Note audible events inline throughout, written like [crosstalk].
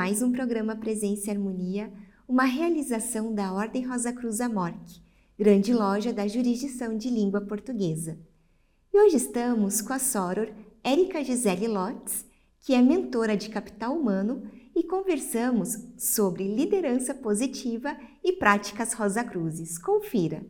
mais um programa Presença e Harmonia, uma realização da Ordem Rosa Cruz Amorque, grande loja da jurisdição de língua portuguesa. E hoje estamos com a Soror Érica Gisele Lotz, que é mentora de capital humano, e conversamos sobre liderança positiva e práticas Rosa Cruzes. Confira!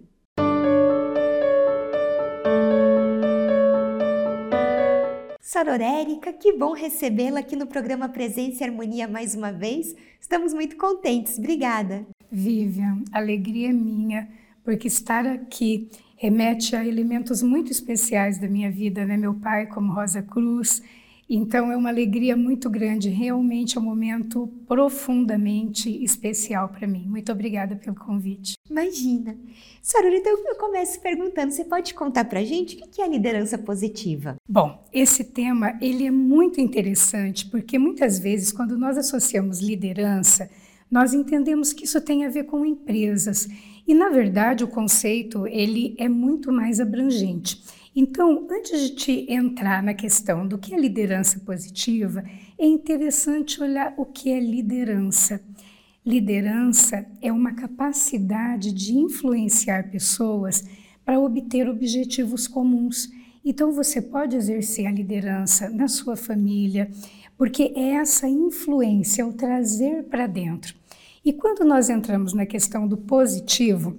Soror Érica, que bom recebê-la aqui no programa Presença e Harmonia mais uma vez. Estamos muito contentes. Obrigada. Vivian, alegria é minha, porque estar aqui remete a elementos muito especiais da minha vida, né? Meu pai como Rosa Cruz, então é uma alegria muito grande, realmente é um momento profundamente especial para mim. Muito obrigada pelo convite. Imagina. Sarura, então eu começo perguntando, você pode contar para a gente o que é liderança positiva? Bom, esse tema ele é muito interessante porque muitas vezes quando nós associamos liderança, nós entendemos que isso tem a ver com empresas e na verdade o conceito ele é muito mais abrangente. Então, antes de te entrar na questão do que é liderança positiva, é interessante olhar o que é liderança. Liderança é uma capacidade de influenciar pessoas para obter objetivos comuns. Então, você pode exercer a liderança na sua família, porque é essa influência, o trazer para dentro. E quando nós entramos na questão do positivo,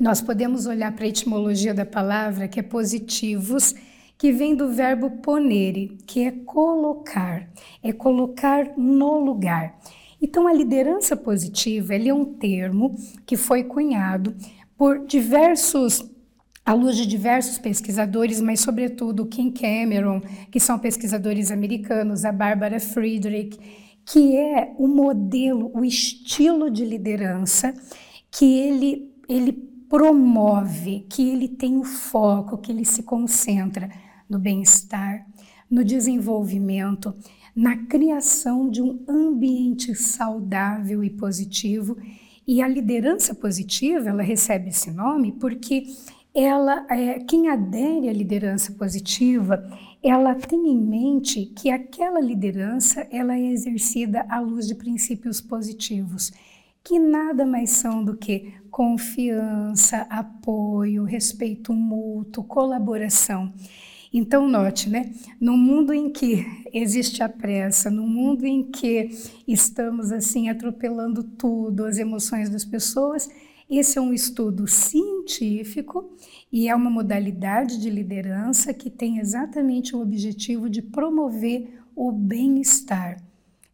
nós podemos olhar para a etimologia da palavra, que é positivos, que vem do verbo ponere, que é colocar, é colocar no lugar. Então, a liderança positiva ele é um termo que foi cunhado por diversos à luz de diversos pesquisadores, mas sobretudo Kim Cameron, que são pesquisadores americanos, a Barbara Friedrich, que é o modelo, o estilo de liderança que ele, ele promove, que ele tem o foco, que ele se concentra no bem-estar, no desenvolvimento, na criação de um ambiente saudável e positivo. E a liderança positiva, ela recebe esse nome porque ela, é, quem adere à liderança positiva, ela tem em mente que aquela liderança ela é exercida à luz de princípios positivos que nada mais são do que confiança, apoio, respeito mútuo, colaboração. Então, note, né? No mundo em que existe a pressa, no mundo em que estamos assim atropelando tudo, as emoções das pessoas, esse é um estudo científico e é uma modalidade de liderança que tem exatamente o objetivo de promover o bem-estar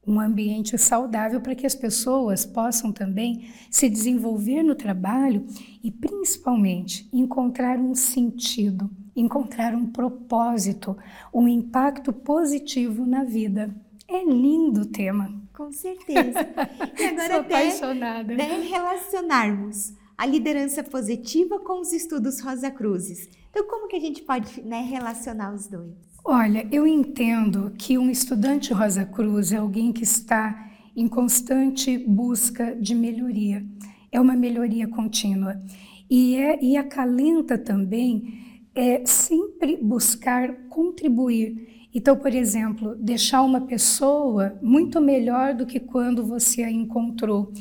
um ambiente saudável para que as pessoas possam também se desenvolver no trabalho e, principalmente, encontrar um sentido, encontrar um propósito, um impacto positivo na vida. É lindo o tema. Com certeza. E [laughs] agora Sou até, apaixonada. Né, relacionarmos a liderança positiva com os estudos Rosa Cruzes. Então, como que a gente pode né, relacionar os dois? Olha, eu entendo que um estudante Rosa Cruz é alguém que está em constante busca de melhoria. É uma melhoria contínua. E, é, e acalenta também é, sempre buscar contribuir. Então, por exemplo, deixar uma pessoa muito melhor do que quando você a encontrou.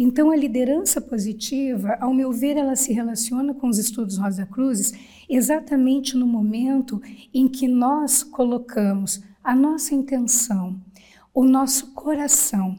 Então, a liderança positiva, ao meu ver, ela se relaciona com os estudos Rosa Cruzes exatamente no momento em que nós colocamos a nossa intenção, o nosso coração,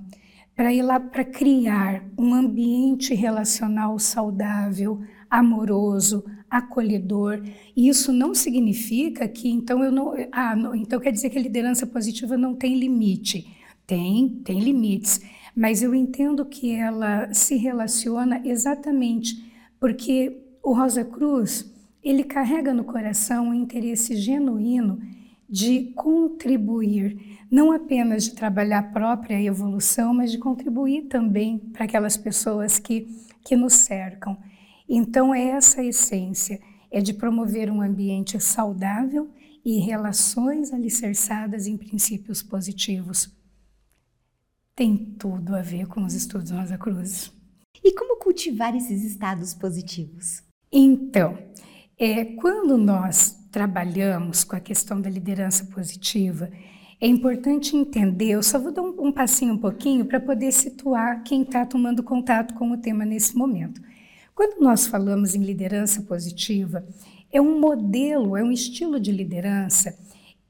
para ir lá para criar um ambiente relacional saudável, amoroso, acolhedor. E isso não significa que então eu não, ah, não, então quer dizer que a liderança positiva não tem limite. Tem, tem limites mas eu entendo que ela se relaciona exatamente porque o Rosa Cruz ele carrega no coração o interesse genuíno de contribuir, não apenas de trabalhar a própria evolução, mas de contribuir também para aquelas pessoas que, que nos cercam. Então, é essa a essência, é de promover um ambiente saudável e relações alicerçadas em princípios positivos tem tudo a ver com os estudos Rosa Cruz. E como cultivar esses estados positivos? Então, é, quando nós trabalhamos com a questão da liderança positiva, é importante entender. Eu só vou dar um, um passinho um pouquinho para poder situar quem está tomando contato com o tema nesse momento. Quando nós falamos em liderança positiva, é um modelo, é um estilo de liderança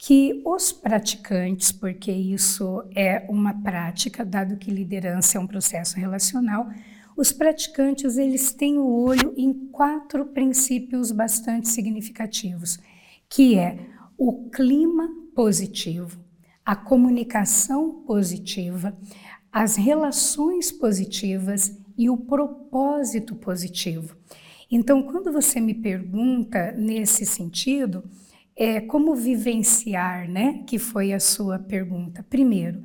que os praticantes, porque isso é uma prática, dado que liderança é um processo relacional, os praticantes eles têm o olho em quatro princípios bastante significativos, que é o clima positivo, a comunicação positiva, as relações positivas e o propósito positivo. Então, quando você me pergunta nesse sentido, é como vivenciar, né? Que foi a sua pergunta. Primeiro,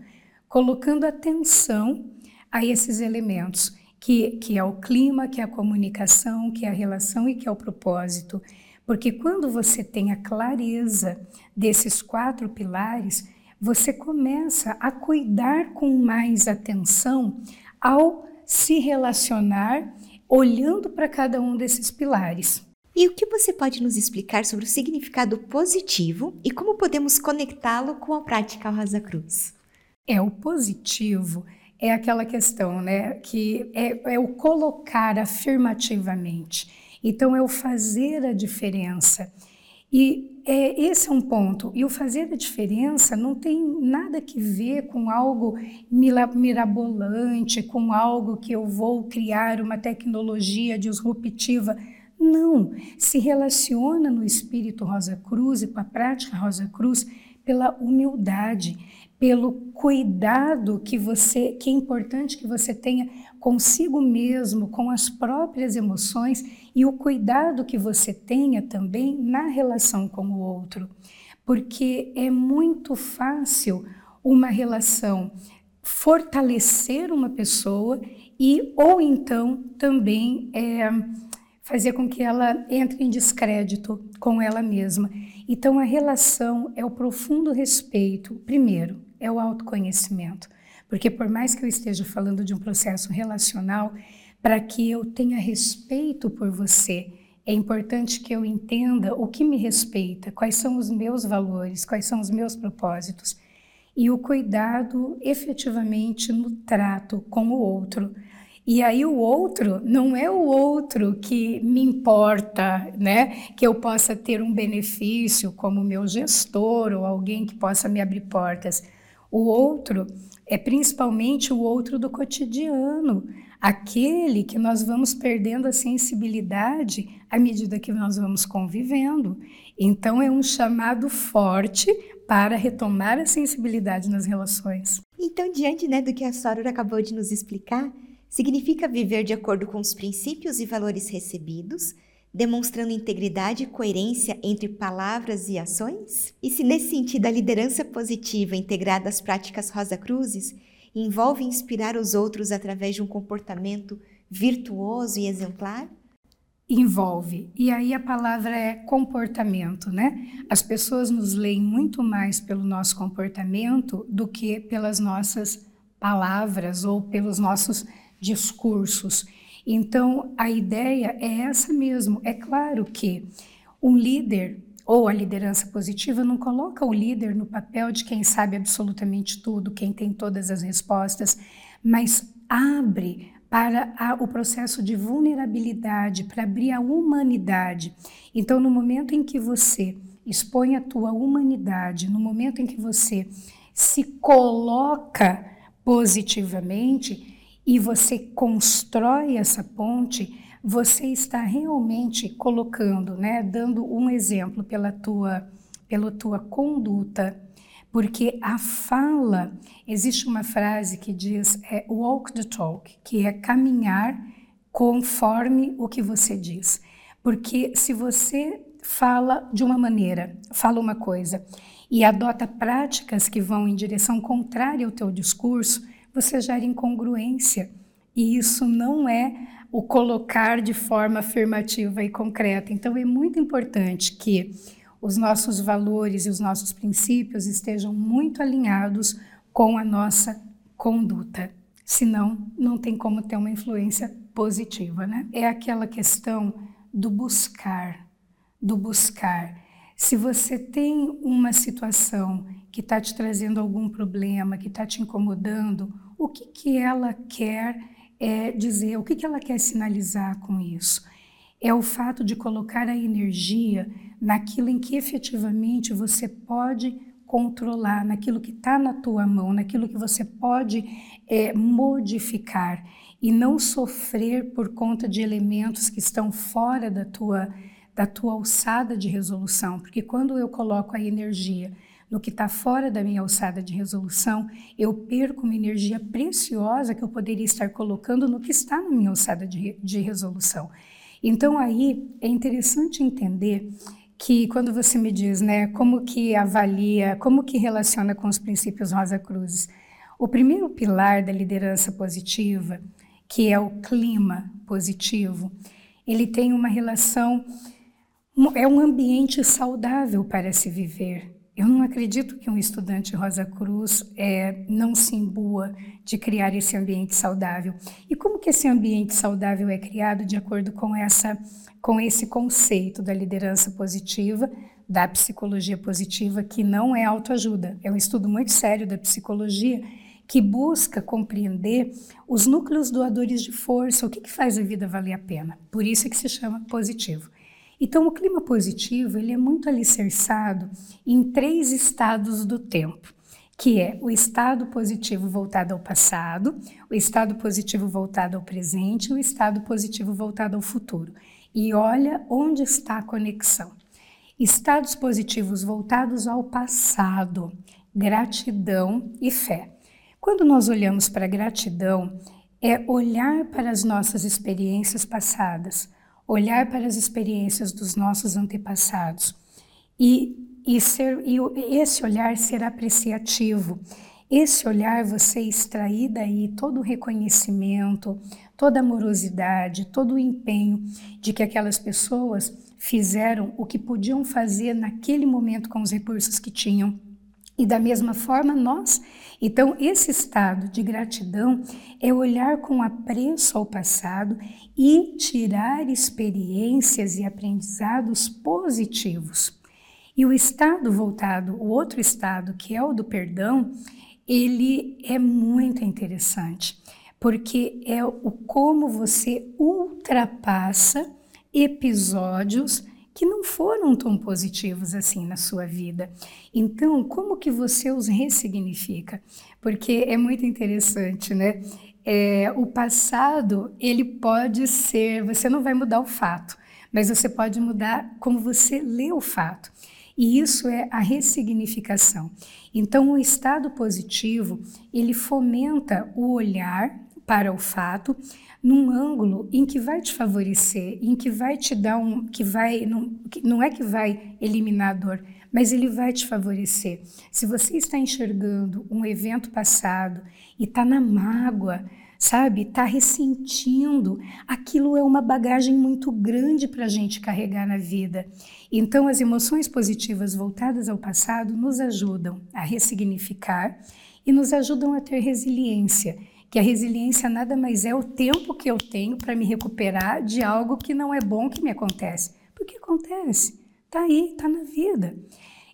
colocando atenção a esses elementos, que, que é o clima, que é a comunicação, que é a relação e que é o propósito. Porque quando você tem a clareza desses quatro pilares, você começa a cuidar com mais atenção ao se relacionar olhando para cada um desses pilares. E o que você pode nos explicar sobre o significado positivo e como podemos conectá-lo com a prática Rosa Cruz? É, o positivo é aquela questão, né, que é, é o colocar afirmativamente. Então, é o fazer a diferença. E é, esse é um ponto. E o fazer a diferença não tem nada que ver com algo mirabolante, com algo que eu vou criar uma tecnologia disruptiva. Não. Se relaciona no espírito Rosa Cruz e com a prática Rosa Cruz pela humildade, pelo cuidado que você, que é importante que você tenha consigo mesmo, com as próprias emoções e o cuidado que você tenha também na relação com o outro. Porque é muito fácil uma relação fortalecer uma pessoa e ou então também é, fazer com que ela entre em descrédito com ela mesma. Então a relação é o profundo respeito, primeiro, é o autoconhecimento. Porque por mais que eu esteja falando de um processo relacional, para que eu tenha respeito por você, é importante que eu entenda o que me respeita, quais são os meus valores, quais são os meus propósitos. E o cuidado efetivamente no trato com o outro. E aí o outro não é o outro que me importa, né? Que eu possa ter um benefício como meu gestor ou alguém que possa me abrir portas. O outro é principalmente o outro do cotidiano, aquele que nós vamos perdendo a sensibilidade à medida que nós vamos convivendo. Então, é um chamado forte para retomar a sensibilidade nas relações. Então, diante né, do que a Soror acabou de nos explicar, significa viver de acordo com os princípios e valores recebidos, demonstrando integridade e coerência entre palavras e ações? E se nesse sentido a liderança positiva integrada às práticas Rosa Cruzes envolve inspirar os outros através de um comportamento virtuoso e exemplar? Envolve. E aí a palavra é comportamento, né? As pessoas nos leem muito mais pelo nosso comportamento do que pelas nossas palavras ou pelos nossos discursos. Então, a ideia é essa mesmo. É claro que um líder ou a liderança positiva não coloca o líder no papel de quem sabe absolutamente tudo, quem tem todas as respostas, mas abre para a, o processo de vulnerabilidade, para abrir a humanidade. Então, no momento em que você expõe a tua humanidade, no momento em que você se coloca positivamente, e você constrói essa ponte, você está realmente colocando, né, dando um exemplo pela tua, pela tua conduta, porque a fala, existe uma frase que diz é walk the talk, que é caminhar conforme o que você diz. Porque se você fala de uma maneira, fala uma coisa e adota práticas que vão em direção contrária ao teu discurso, você gera incongruência. E isso não é o colocar de forma afirmativa e concreta. Então, é muito importante que os nossos valores e os nossos princípios estejam muito alinhados com a nossa conduta. Senão, não tem como ter uma influência positiva, né? É aquela questão do buscar, do buscar. Se você tem uma situação que está te trazendo algum problema, que está te incomodando, o que, que ela quer é, dizer, o que, que ela quer sinalizar com isso? É o fato de colocar a energia naquilo em que efetivamente você pode controlar, naquilo que está na tua mão, naquilo que você pode é, modificar e não sofrer por conta de elementos que estão fora da tua, da tua alçada de resolução. Porque quando eu coloco a energia no que está fora da minha alçada de resolução, eu perco uma energia preciosa que eu poderia estar colocando no que está na minha alçada de, de resolução. Então aí é interessante entender que quando você me diz, né, como que avalia, como que relaciona com os princípios Rosa Cruzes, o primeiro pilar da liderança positiva, que é o clima positivo, ele tem uma relação, é um ambiente saudável para se viver. Eu não acredito que um estudante Rosa Cruz é, não se imbua de criar esse ambiente saudável. E como que esse ambiente saudável é criado de acordo com essa com esse conceito da liderança positiva, da psicologia positiva, que não é autoajuda. É um estudo muito sério da psicologia que busca compreender os núcleos doadores de força, o que, que faz a vida valer a pena. Por isso é que se chama positivo. Então, o clima positivo ele é muito alicerçado em três estados do tempo, que é o estado positivo voltado ao passado, o estado positivo voltado ao presente e o estado positivo voltado ao futuro e olha onde está a conexão. Estados positivos voltados ao passado, gratidão e fé. Quando nós olhamos para gratidão, é olhar para as nossas experiências passadas, olhar para as experiências dos nossos antepassados e, e, ser, e esse olhar ser apreciativo. Esse olhar você extrair daí todo o reconhecimento, toda a amorosidade, todo o empenho de que aquelas pessoas fizeram o que podiam fazer naquele momento com os recursos que tinham. E da mesma forma nós. Então, esse estado de gratidão é olhar com apreço ao passado e tirar experiências e aprendizados positivos. E o estado voltado, o outro estado, que é o do perdão, ele é muito interessante porque é o como você ultrapassa episódios que não foram tão positivos assim na sua vida. Então, como que você os ressignifica? Porque é muito interessante, né? É, o passado, ele pode ser, você não vai mudar o fato, mas você pode mudar como você lê o fato. E isso é a ressignificação. Então, o estado positivo, ele fomenta o olhar para o fato num ângulo em que vai te favorecer, em que vai te dar um, que vai, não, não é que vai eliminar a dor, mas ele vai te favorecer. Se você está enxergando um evento passado e está na mágoa, sabe, está ressentindo, aquilo é uma bagagem muito grande para a gente carregar na vida. Então, as emoções positivas voltadas ao passado nos ajudam a ressignificar e nos ajudam a ter resiliência que a resiliência nada mais é o tempo que eu tenho para me recuperar de algo que não é bom que me acontece. Porque acontece, está aí, está na vida.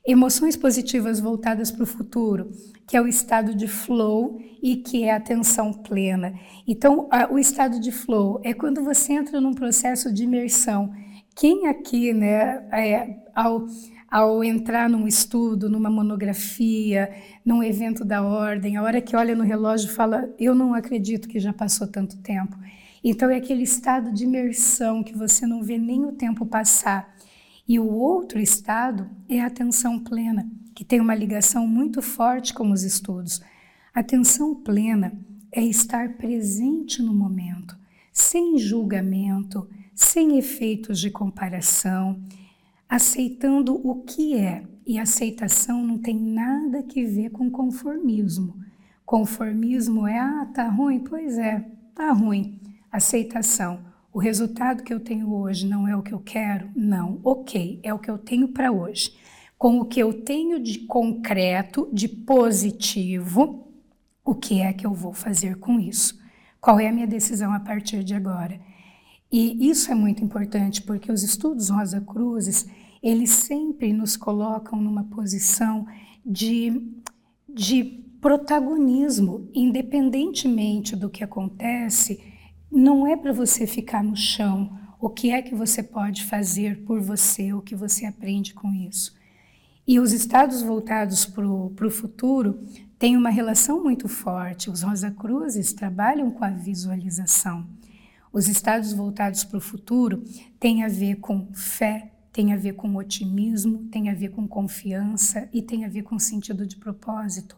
Emoções positivas voltadas para o futuro, que é o estado de flow e que é a atenção plena. Então, a, o estado de flow é quando você entra num processo de imersão. Quem aqui, né, é, ao ao entrar num estudo, numa monografia, num evento da ordem, a hora que olha no relógio fala: Eu não acredito que já passou tanto tempo. Então é aquele estado de imersão que você não vê nem o tempo passar. E o outro estado é a atenção plena, que tem uma ligação muito forte com os estudos. Atenção plena é estar presente no momento, sem julgamento, sem efeitos de comparação aceitando o que é. E aceitação não tem nada que ver com conformismo. Conformismo é, ah, tá ruim? Pois é, tá ruim. Aceitação. O resultado que eu tenho hoje não é o que eu quero? Não. Ok, é o que eu tenho para hoje. Com o que eu tenho de concreto, de positivo, o que é que eu vou fazer com isso? Qual é a minha decisão a partir de agora? E isso é muito importante porque os estudos Rosa Cruzes, eles sempre nos colocam numa posição de, de protagonismo, independentemente do que acontece, não é para você ficar no chão. O que é que você pode fazer por você, o que você aprende com isso. E os estados voltados para o futuro têm uma relação muito forte. Os Rosa Cruzes trabalham com a visualização. Os estados voltados para o futuro têm a ver com fé, tem a ver com otimismo, tem a ver com confiança e tem a ver com sentido de propósito.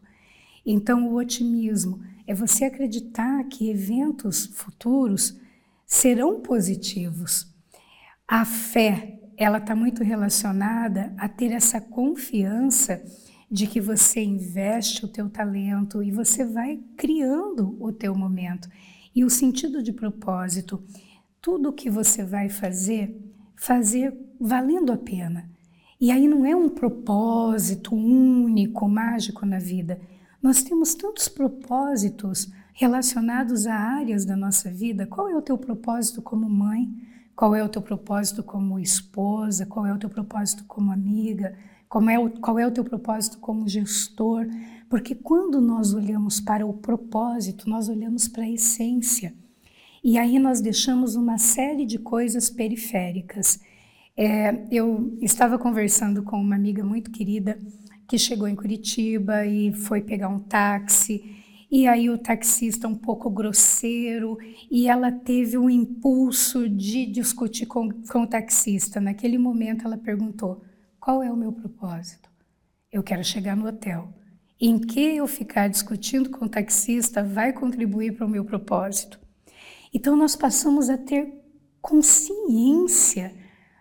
Então, o otimismo é você acreditar que eventos futuros serão positivos. A fé, ela está muito relacionada a ter essa confiança de que você investe o teu talento e você vai criando o teu momento. E o sentido de propósito, tudo que você vai fazer, fazer valendo a pena. E aí não é um propósito único, mágico na vida. Nós temos tantos propósitos relacionados a áreas da nossa vida. Qual é o teu propósito como mãe? Qual é o teu propósito como esposa? Qual é o teu propósito como amiga? Como é o, qual é o teu propósito como gestor? Porque quando nós olhamos para o propósito, nós olhamos para a essência. E aí nós deixamos uma série de coisas periféricas. É, eu estava conversando com uma amiga muito querida que chegou em Curitiba e foi pegar um táxi. E aí o taxista um pouco grosseiro e ela teve um impulso de discutir com, com o taxista. Naquele momento ela perguntou: qual é o meu propósito? Eu quero chegar no hotel. Em que eu ficar discutindo com o taxista vai contribuir para o meu propósito? Então nós passamos a ter consciência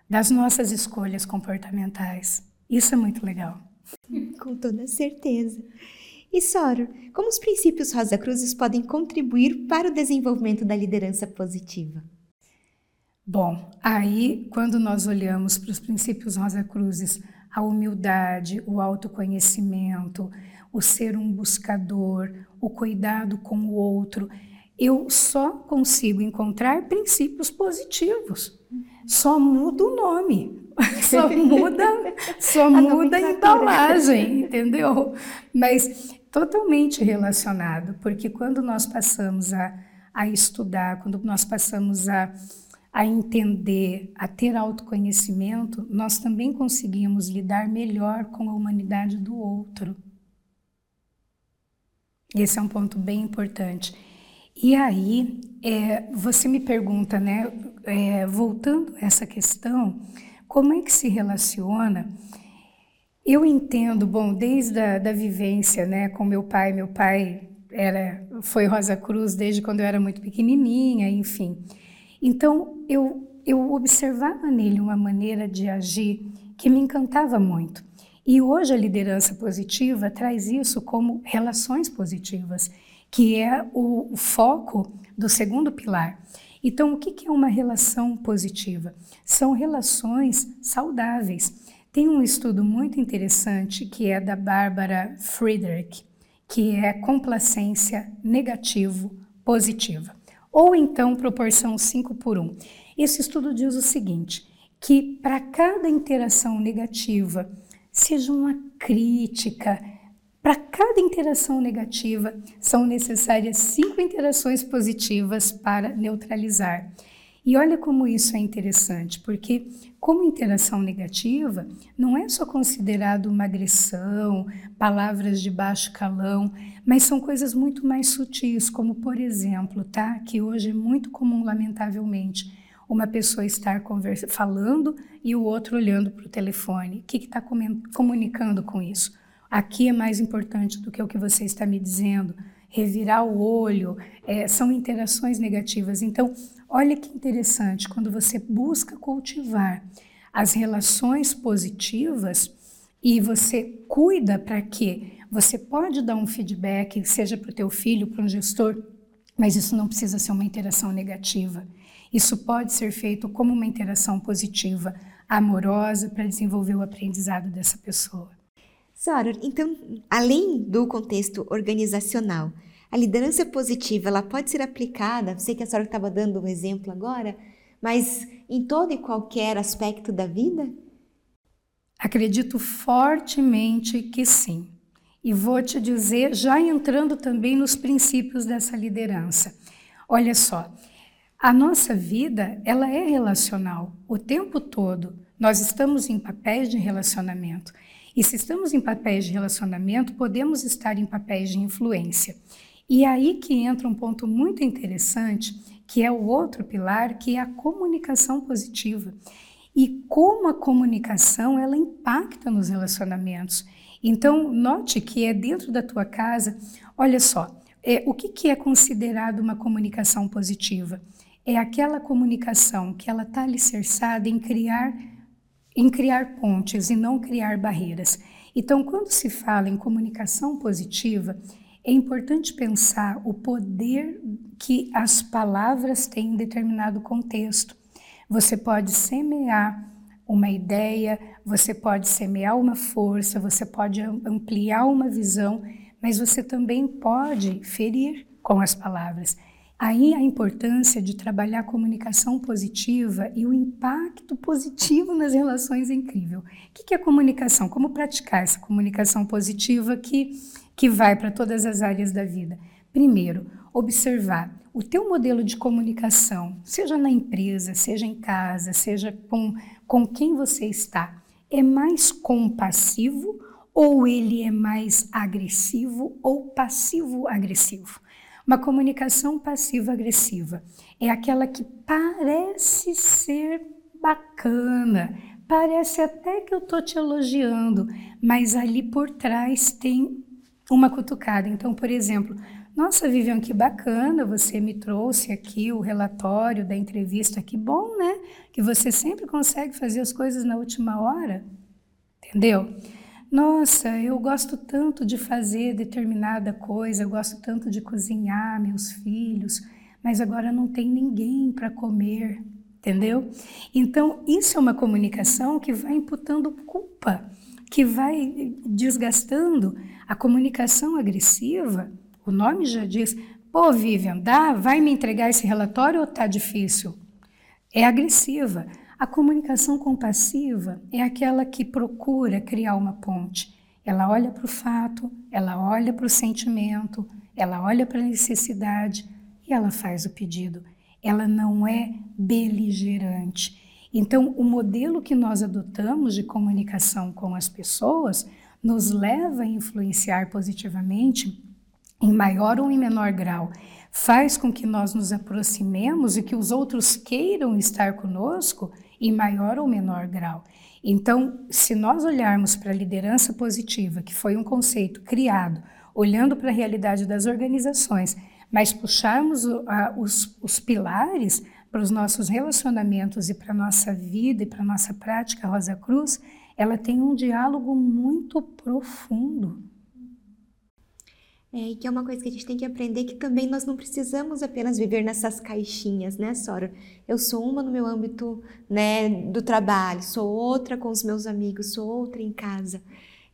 das nossas escolhas comportamentais. Isso é muito legal. [laughs] Com toda certeza. E Soro, como os princípios Rosa Cruzes podem contribuir para o desenvolvimento da liderança positiva? Bom, aí quando nós olhamos para os princípios Rosa Cruzes, a humildade, o autoconhecimento, o ser um buscador, o cuidado com o outro, eu só consigo encontrar princípios positivos. Só muda o nome, [laughs] só muda, só [laughs] muda a embalagem, entendeu? Mas totalmente relacionado, porque quando nós passamos a, a estudar, quando nós passamos a, a entender, a ter autoconhecimento, nós também conseguimos lidar melhor com a humanidade do outro. Esse é um ponto bem importante. E aí, é, você me pergunta, né, é, voltando a essa questão, como é que se relaciona? Eu entendo, bom, desde a da vivência, né, com meu pai, meu pai era, foi Rosa Cruz desde quando eu era muito pequenininha, enfim. Então, eu, eu observava nele uma maneira de agir que me encantava muito. E hoje a liderança positiva traz isso como relações positivas que é o, foco do segundo pilar. Então, o que é uma relação positiva? São relações saudáveis. Tem um estudo muito interessante que é da Bárbara Friedrich, que é complacência negativo positiva, ou então proporção 5 por 1. Esse estudo diz o seguinte, que para cada interação negativa, seja uma crítica, para cada interação negativa, são necessárias cinco interações positivas para neutralizar. E olha como isso é interessante, porque como interação negativa, não é só considerado uma agressão, palavras de baixo calão, mas são coisas muito mais sutis, como por exemplo, tá? Que hoje é muito comum, lamentavelmente, uma pessoa estar falando e o outro olhando para o telefone. O que está comunicando com isso? Aqui é mais importante do que o que você está me dizendo, revirar o olho, é, são interações negativas. Então, olha que interessante, quando você busca cultivar as relações positivas e você cuida para que você pode dar um feedback, seja para o teu filho, para um gestor, mas isso não precisa ser uma interação negativa. Isso pode ser feito como uma interação positiva, amorosa, para desenvolver o aprendizado dessa pessoa. Soror, então, além do contexto organizacional, a liderança positiva ela pode ser aplicada, sei que a senhora estava dando um exemplo agora, mas em todo e qualquer aspecto da vida? Acredito fortemente que sim. E vou te dizer, já entrando também nos princípios dessa liderança. Olha só, a nossa vida, ela é relacional o tempo todo. Nós estamos em papéis de relacionamento. E se estamos em papéis de relacionamento, podemos estar em papéis de influência. E aí que entra um ponto muito interessante, que é o outro pilar, que é a comunicação positiva. E como a comunicação ela impacta nos relacionamentos. Então, note que é dentro da tua casa, olha só, é, o que, que é considerado uma comunicação positiva? É aquela comunicação que ela está alicerçada em criar, em criar pontes e não criar barreiras. Então, quando se fala em comunicação positiva, é importante pensar o poder que as palavras têm em determinado contexto. Você pode semear uma ideia, você pode semear uma força, você pode ampliar uma visão, mas você também pode ferir com as palavras. Aí a importância de trabalhar a comunicação positiva e o impacto positivo nas relações é incrível. O que é comunicação? Como praticar essa comunicação positiva que que vai para todas as áreas da vida. Primeiro, observar o teu modelo de comunicação, seja na empresa, seja em casa, seja com, com quem você está, é mais compassivo ou ele é mais agressivo ou passivo-agressivo? Uma comunicação passiva-agressiva é aquela que parece ser bacana, parece até que eu estou te elogiando, mas ali por trás tem uma cutucada. Então, por exemplo, nossa, Vivian, que bacana, você me trouxe aqui o relatório da entrevista, que bom, né? Que você sempre consegue fazer as coisas na última hora, entendeu? Nossa, eu gosto tanto de fazer determinada coisa, eu gosto tanto de cozinhar meus filhos, mas agora não tem ninguém para comer, entendeu? Então, isso é uma comunicação que vai imputando culpa que vai desgastando a comunicação agressiva. O nome já diz: pô, Vivian, dá, vai me entregar esse relatório ou tá difícil? É agressiva. A comunicação compassiva é aquela que procura criar uma ponte. Ela olha para o fato, ela olha para o sentimento, ela olha para a necessidade e ela faz o pedido. Ela não é beligerante. Então, o modelo que nós adotamos de comunicação com as pessoas nos leva a influenciar positivamente em maior ou em menor grau. Faz com que nós nos aproximemos e que os outros queiram estar conosco em maior ou menor grau. Então, se nós olharmos para a liderança positiva, que foi um conceito criado olhando para a realidade das organizações, mas puxarmos os, os pilares, para os nossos relacionamentos e para a nossa vida e para a nossa prática Rosa Cruz, ela tem um diálogo muito profundo. É, e que é uma coisa que a gente tem que aprender que também nós não precisamos apenas viver nessas caixinhas, né, Sora? Eu sou uma no meu âmbito né, do trabalho, sou outra com os meus amigos, sou outra em casa.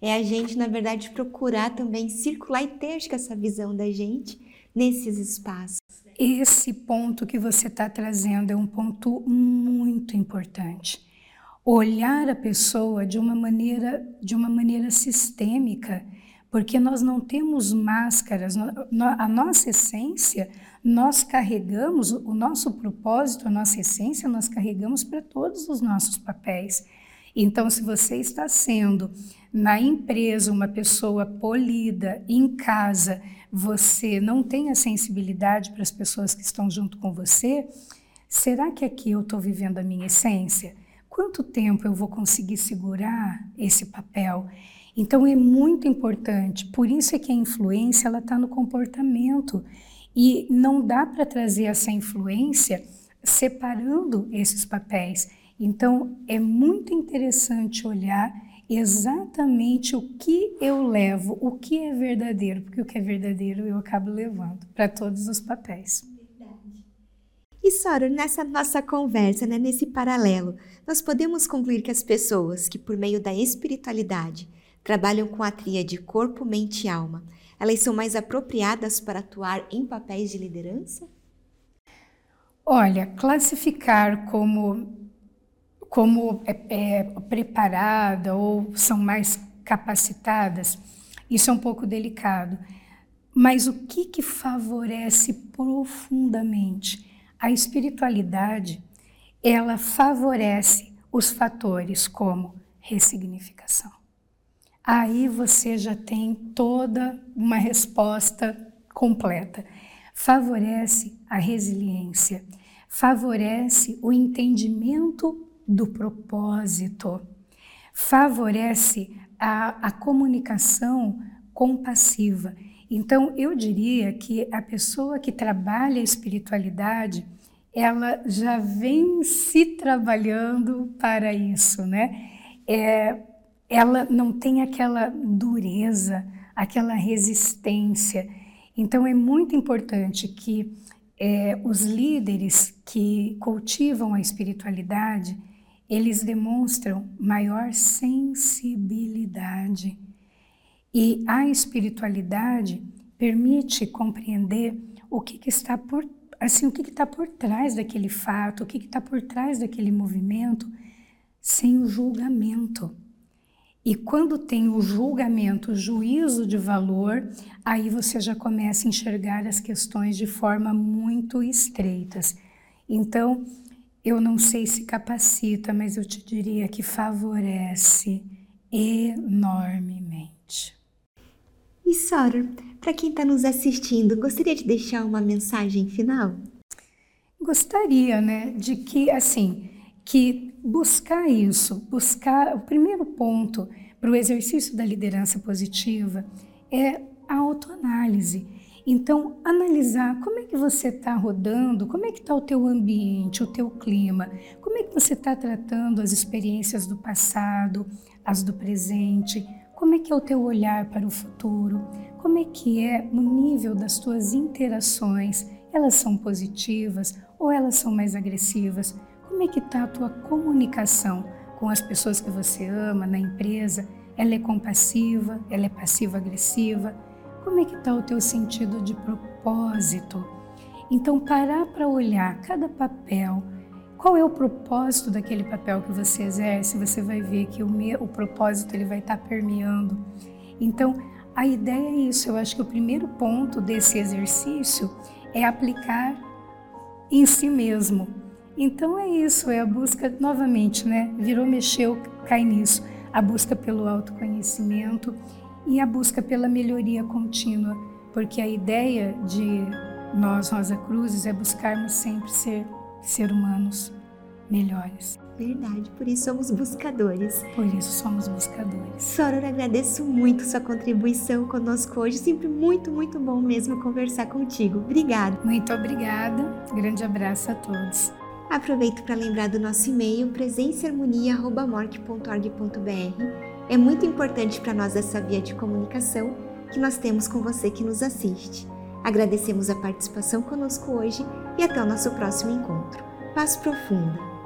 É a gente, na verdade, procurar também circular e ter essa visão da gente nesses espaços. Esse ponto que você está trazendo é um ponto muito importante. Olhar a pessoa de uma maneira, de uma maneira sistêmica, porque nós não temos máscaras, a nossa essência, nós carregamos, o nosso propósito, a nossa essência, nós carregamos para todos os nossos papéis. Então, se você está sendo na empresa uma pessoa polida, em casa, você não tem a sensibilidade para as pessoas que estão junto com você, será que aqui eu estou vivendo a minha essência? Quanto tempo eu vou conseguir segurar esse papel? Então é muito importante, por isso é que a influência ela está no comportamento e não dá para trazer essa influência separando esses papéis. Então é muito interessante olhar exatamente o que eu levo, o que é verdadeiro, porque o que é verdadeiro eu acabo levando para todos os papéis. Verdade. E Soro, nessa nossa conversa, né, nesse paralelo, nós podemos concluir que as pessoas que, por meio da espiritualidade, trabalham com a tríade corpo, mente e alma, elas são mais apropriadas para atuar em papéis de liderança? Olha, classificar como como é, é, preparada ou são mais capacitadas, isso é um pouco delicado. Mas o que, que favorece profundamente? A espiritualidade, ela favorece os fatores como ressignificação. Aí você já tem toda uma resposta completa. Favorece a resiliência, favorece o entendimento do propósito, favorece a, a comunicação compassiva. Então, eu diria que a pessoa que trabalha a espiritualidade, ela já vem se trabalhando para isso, né? É, ela não tem aquela dureza, aquela resistência. Então, é muito importante que é, os líderes que cultivam a espiritualidade, eles demonstram maior sensibilidade. E a espiritualidade permite compreender o que, que está por assim o que está por trás daquele fato, o que está por trás daquele movimento, sem o julgamento. E quando tem o julgamento, o juízo de valor, aí você já começa a enxergar as questões de forma muito estreitas. Então, eu não sei se capacita, mas eu te diria que favorece enormemente. E Soror, para quem está nos assistindo, gostaria de deixar uma mensagem final? Gostaria, né, de que assim, que buscar isso, buscar o primeiro ponto para o exercício da liderança positiva é a autoanálise. Então, analisar como é que você está rodando, como é que está o teu ambiente, o teu clima, como é que você está tratando as experiências do passado, as do presente, como é que é o teu olhar para o futuro, como é que é o nível das tuas interações, elas são positivas ou elas são mais agressivas, como é que está a tua comunicação com as pessoas que você ama na empresa? Ela é compassiva, ela é passiva-agressiva, como é que está o teu sentido de propósito? Então, parar para olhar cada papel, qual é o propósito daquele papel que você exerce, você vai ver que o, meu, o propósito ele vai estar tá permeando. Então, a ideia é isso. Eu acho que o primeiro ponto desse exercício é aplicar em si mesmo. Então é isso, é a busca novamente, né? Virou, mexeu, cai nisso. A busca pelo autoconhecimento e a busca pela melhoria contínua, porque a ideia de nós, Rosa Cruzes, é buscarmos sempre ser ser humanos melhores. Verdade, por isso somos buscadores. Por isso somos buscadores. Soror, agradeço muito sua contribuição conosco hoje. Sempre muito, muito bom mesmo conversar contigo. Obrigada. Muito obrigada. Grande abraço a todos. Aproveito para lembrar do nosso e-mail presenceharmonia.morte.org.br é muito importante para nós essa via de comunicação que nós temos com você que nos assiste. Agradecemos a participação conosco hoje e até o nosso próximo encontro. Paz profunda!